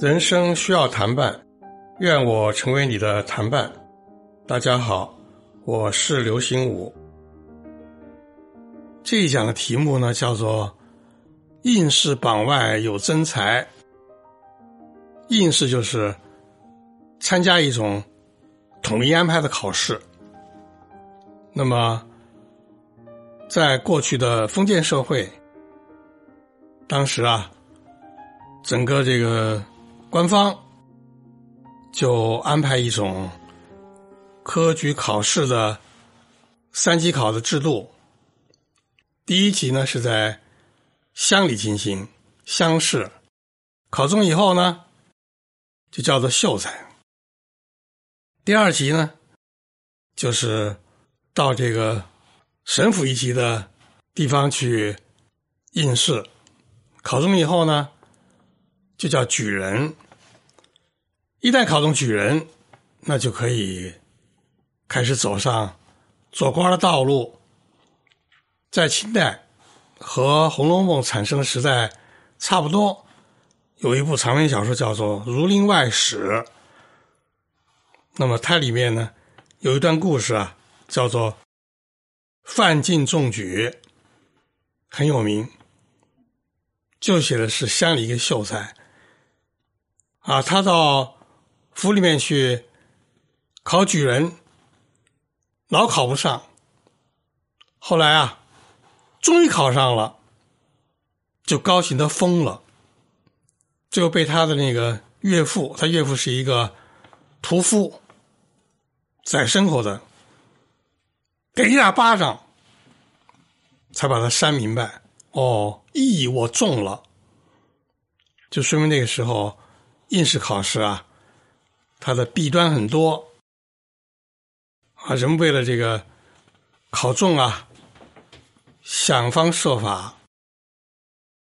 人生需要谈伴，愿我成为你的谈伴。大家好，我是刘心武。这一讲的题目呢，叫做“应试榜外有真才”。应试就是参加一种统一安排的考试。那么，在过去的封建社会，当时啊，整个这个。官方就安排一种科举考试的三级考的制度。第一级呢是在乡里进行乡试，考中以后呢就叫做秀才。第二级呢就是到这个省府一级的地方去应试，考中以后呢就叫举人。一旦考中举人，那就可以开始走上做官的道路。在清代和《红楼梦》产生的时代差不多，有一部长篇小说叫做《儒林外史》。那么它里面呢有一段故事啊，叫做范进中举，很有名，就写的是乡里一个秀才啊，他到。府里面去考举人，老考不上。后来啊，终于考上了，就高兴的疯了。最后被他的那个岳父，他岳父是一个屠夫，宰牲口的，给一大巴掌，才把他扇明白。哦，意义我中了，就说明那个时候应试考试啊。它的弊端很多啊，人们为了这个考中啊，想方设法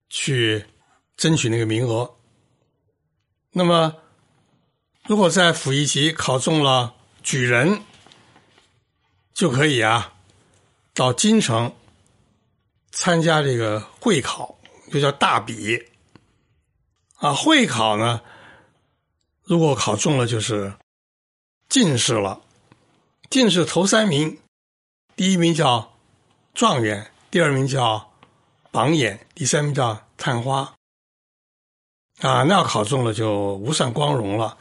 去争取那个名额。那么，如果在府一级考中了举人，就可以啊到京城参加这个会考，就叫大比啊。会考呢？如果考中了，就是进士了。进士头三名，第一名叫状元，第二名叫榜眼，第三名叫探花。啊，那要考中了就无上光荣了，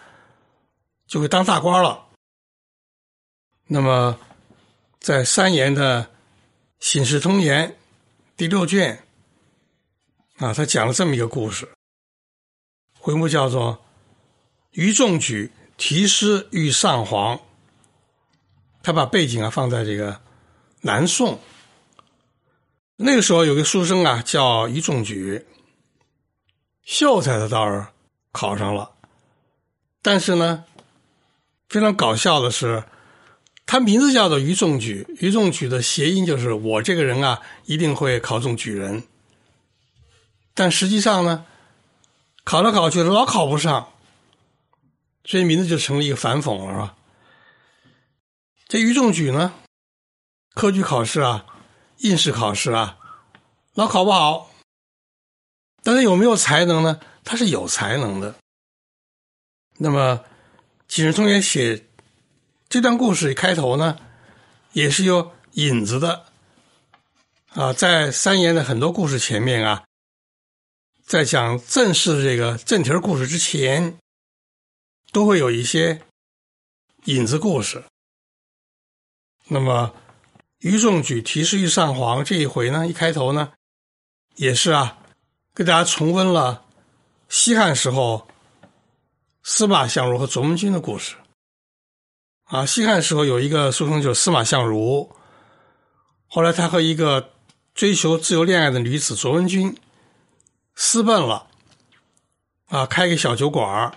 就会当大官了。那么，在三言的《醒世通言》第六卷啊，他讲了这么一个故事，回目叫做。于仲举题诗欲上皇，他把背景啊放在这个南宋。那个时候有个书生啊叫于仲举，秀才的倒是考上了，但是呢，非常搞笑的是，他名字叫做于仲举，于仲举的谐音就是我这个人啊一定会考中举人，但实际上呢，考来考去老考不上。所以名字就成了一个反讽了，是吧？这于仲举呢，科举考试啊，应试考试啊，老考不好。但是有没有才能呢？他是有才能的。那么，景世通也写这段故事开头呢，也是有引子的。啊，在三言的很多故事前面啊，在讲正式这个正题故事之前。都会有一些引子故事。那么，于仲举题诗欲上皇这一回呢，一开头呢，也是啊，给大家重温了西汉时候司马相如和卓文君的故事。啊，西汉时候有一个书生就是司马相如，后来他和一个追求自由恋爱的女子卓文君私奔了，啊，开个小酒馆。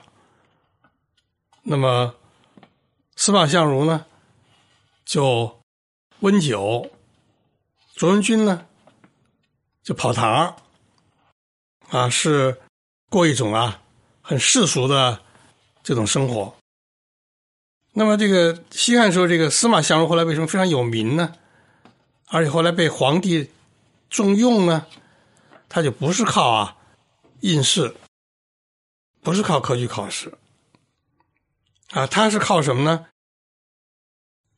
那么，司马相如呢，就温酒；卓文君呢，就跑堂啊，是过一种啊很世俗的这种生活。那么，这个西汉时候，这个司马相如后来为什么非常有名呢？而且后来被皇帝重用呢，他就不是靠啊应试，不是靠科举考试，啊，他是靠什么呢？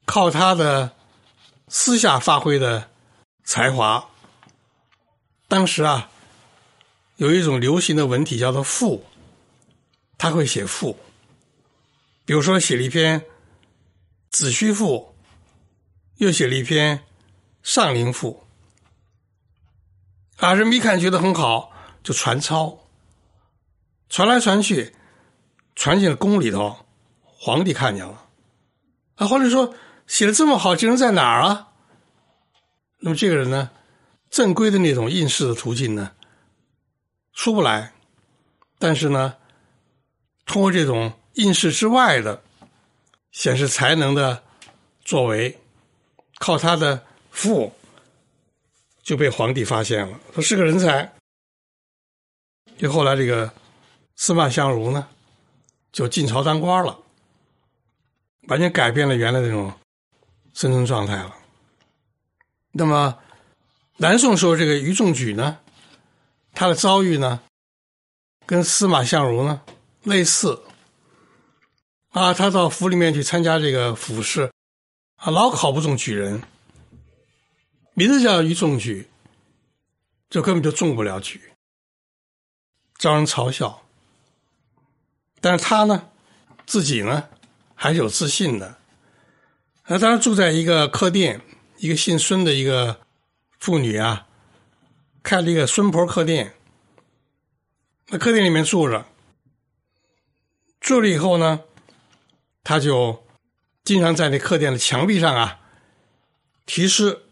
靠他的私下发挥的才华。当时啊，有一种流行的文体叫做赋，他会写赋，比如说写了一篇《子虚赋》，又写了一篇《上林赋》。啊，人们一看觉得很好，就传抄，传来传去，传进了宫里头，皇帝看见了，啊，皇帝说写的这么好，这人在哪儿啊？那么这个人呢，正规的那种应试的途径呢，出不来，但是呢，通过这种应试之外的显示才能的作为，靠他的父。就被皇帝发现了，说是个人才。就后来这个司马相如呢，就进朝当官了，完全改变了原来那种生存状态了。那么南宋时候这个于仲举呢，他的遭遇呢，跟司马相如呢类似。啊，他到府里面去参加这个府试，啊，老考不中举人。名字叫于中举，就根本就中不了举，招人嘲笑。但是他呢，自己呢，还是有自信的。他当时住在一个客店，一个姓孙的一个妇女啊，开了一个孙婆客店。那客店里面住着，住了以后呢，他就经常在那客店的墙壁上啊题诗。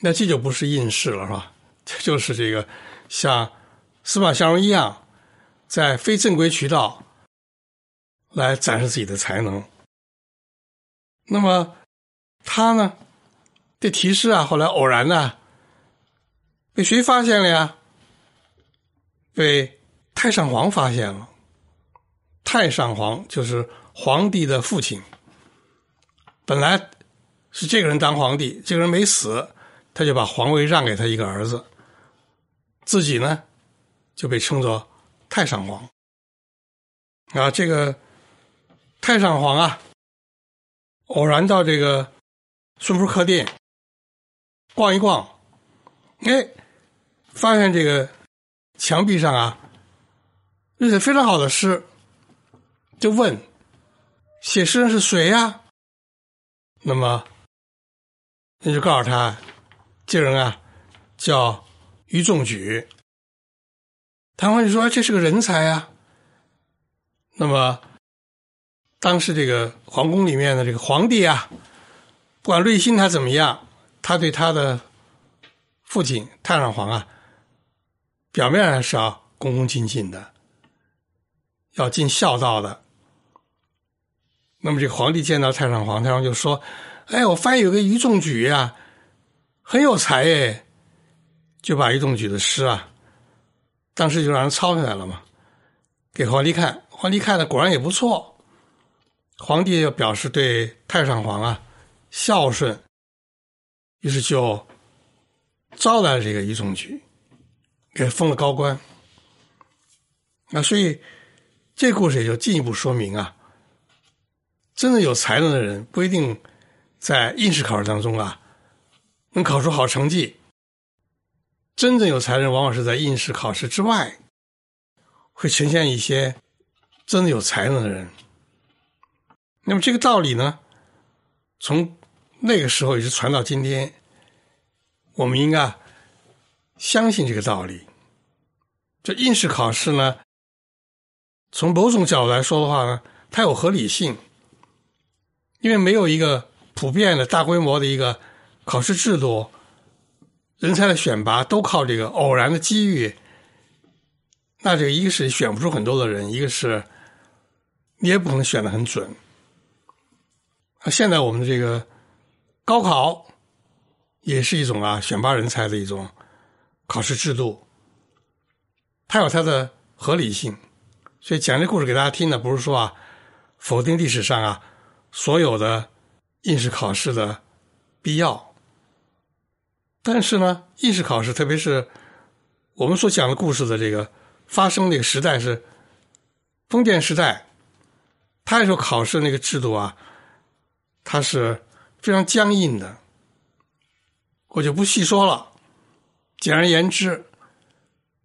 那这就不是应试了，是吧？这就是这个像司马相如一样，在非正规渠道来展示自己的才能。那么他呢，这题诗啊，后来偶然呢，被谁发现了呀？被太上皇发现了。太上皇就是皇帝的父亲，本来是这个人当皇帝，这个人没死。他就把皇位让给他一个儿子，自己呢就被称作太上皇。啊，这个太上皇啊，偶然到这个顺福客店逛一逛，哎，发现这个墙壁上啊，写非常好的诗，就问写诗人是谁呀？那么那就告诉他。这人啊，叫于仲举。唐皇就说：“这是个人才啊。”那么，当时这个皇宫里面的这个皇帝啊，不管瑞心他怎么样，他对他的父亲太上皇啊，表面上是要恭恭敬敬的，要尽孝道的。那么，这个皇帝见到太上皇，太上就说：“哎，我发现有个于仲举呀。”很有才哎，就把于仲举的诗啊，当时就让人抄下来了嘛，给皇帝看。皇帝看了，果然也不错。皇帝就表示对太上皇啊孝顺，于是就招来了这个于仲举，给封了高官。那所以这故事也就进一步说明啊，真正有才能的人不一定在应试考试当中啊。能考出好成绩，真正有才人往往是在应试考试之外，会呈现一些真的有才能的人。那么这个道理呢，从那个时候一直传到今天，我们应该相信这个道理。这应试考试呢，从某种角度来说的话呢，它有合理性，因为没有一个普遍的大规模的一个。考试制度、人才的选拔都靠这个偶然的机遇，那这个一个是选不出很多的人，一个是你也不可能选的很准。啊，现在我们的这个高考也是一种啊选拔人才的一种考试制度，它有它的合理性。所以讲这故事给大家听呢，不是说啊否定历史上啊所有的应试考试的必要。但是呢，应试考试，特别是我们所讲的故事的这个发生那个时代是封建时代，他时候考试那个制度啊，它是非常僵硬的，我就不细说了。简而言之，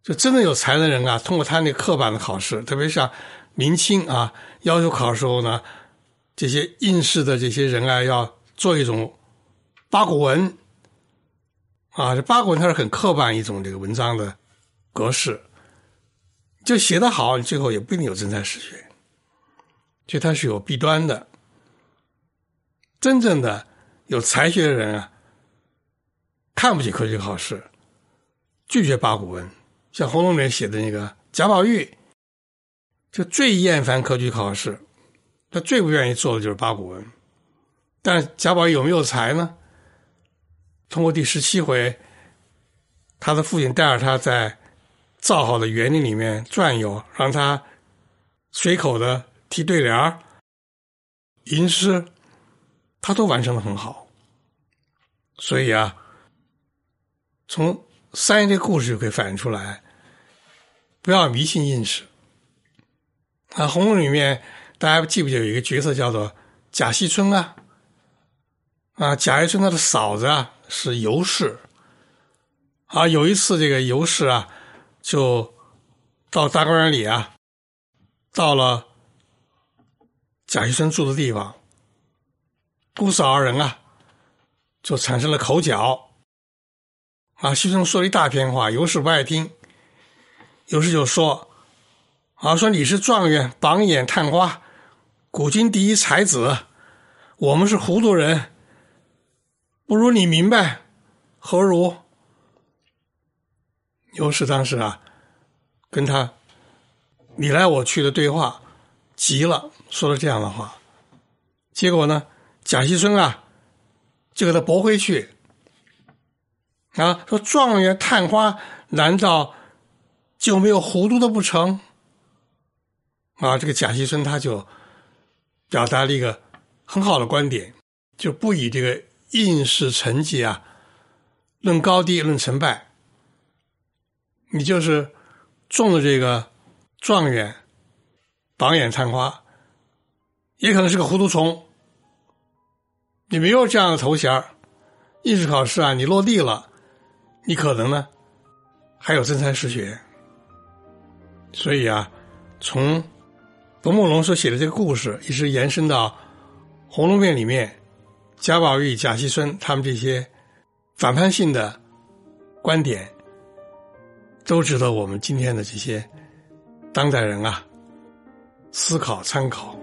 就真的有才的人啊，通过他那刻板的考试，特别像明清啊，要求考时候呢，这些应试的这些人啊，要做一种八股文。啊，这八股文它是很刻板一种这个文章的格式，就写得好，你最后也不一定有真才实学，就它是有弊端的。真正的有才学的人啊，看不起科举考试，拒绝八股文。像《红楼梦》里写的那个贾宝玉，就最厌烦科举考试，他最不愿意做的就是八股文。但贾宝玉有没有才呢？通过第十七回，他的父亲带着他在造好的园林里面转悠，让他随口的提对联吟诗，他都完成的很好。所以啊，从三爷这故事就可以反映出来，不要迷信应试。啊，《红楼》里面大家记不记得有一个角色叫做贾惜春啊？啊，贾惜春他的嫂子啊。是尤氏啊，有一次这个尤氏啊，就到大观园里啊，到了贾惜春住的地方，姑嫂二人啊，就产生了口角啊。惜春说了一大片话，尤氏不爱听，尤氏就说啊，说你是状元，榜眼探花，古今第一才子，我们是糊涂人。不如你明白，何如？尤氏当时啊，跟他你来我去的对话，急了，说了这样的话。结果呢，贾惜春啊，就给他驳回去。啊，说状元探花，难道就没有糊涂的不成？啊，这个贾惜春他就表达了一个很好的观点，就不以这个。应试成绩啊，论高低，论成败。你就是中了这个状元、榜眼、探花，也可能是个糊涂虫。你没有这样的头衔应试考试啊，你落地了，你可能呢还有真才实学。所以啊，从冯梦龙所写的这个故事，一直延伸到《红楼梦》里面。贾宝玉、贾惜春他们这些反叛性的观点，都值得我们今天的这些当代人啊思考参考。